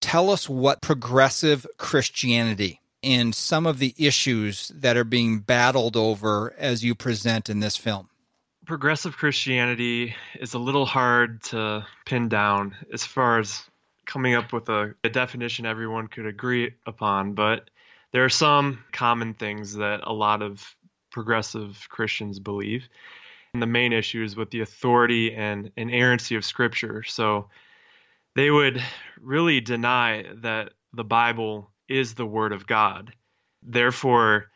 Tell us what progressive Christianity and some of the issues that are being battled over as you present in this film. Progressive Christianity is a little hard to pin down as far as coming up with a, a definition everyone could agree upon, but there are some common things that a lot of progressive Christians believe. And the main issue is with the authority and inerrancy of Scripture. So they would really deny that the Bible is the Word of God. Therefore,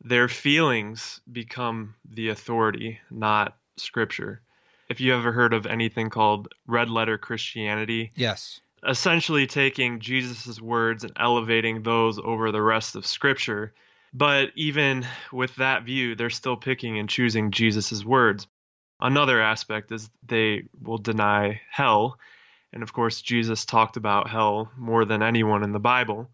their feelings become the authority, not Scripture. If you ever heard of anything called red letter Christianity, yes, essentially taking Jesus' words and elevating those over the rest of Scripture. But even with that view, they're still picking and choosing Jesus' words. Another aspect is they will deny hell. And of course, Jesus talked about hell more than anyone in the Bible.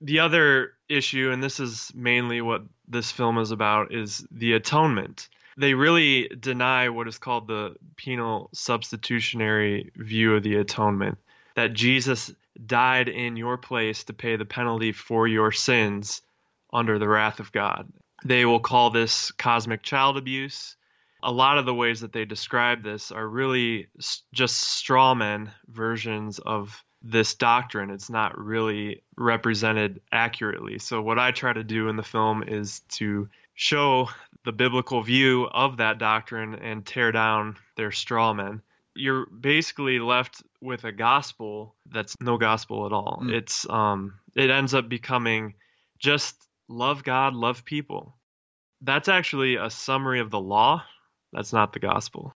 The other issue, and this is mainly what this film is about, is the atonement. They really deny what is called the penal substitutionary view of the atonement that Jesus died in your place to pay the penalty for your sins under the wrath of God. They will call this cosmic child abuse. A lot of the ways that they describe this are really just strawman versions of this doctrine. It's not really represented accurately. So, what I try to do in the film is to show the biblical view of that doctrine and tear down their strawmen you're basically left with a gospel that's no gospel at all. Mm. It's um it ends up becoming just love God, love people. That's actually a summary of the law. That's not the gospel.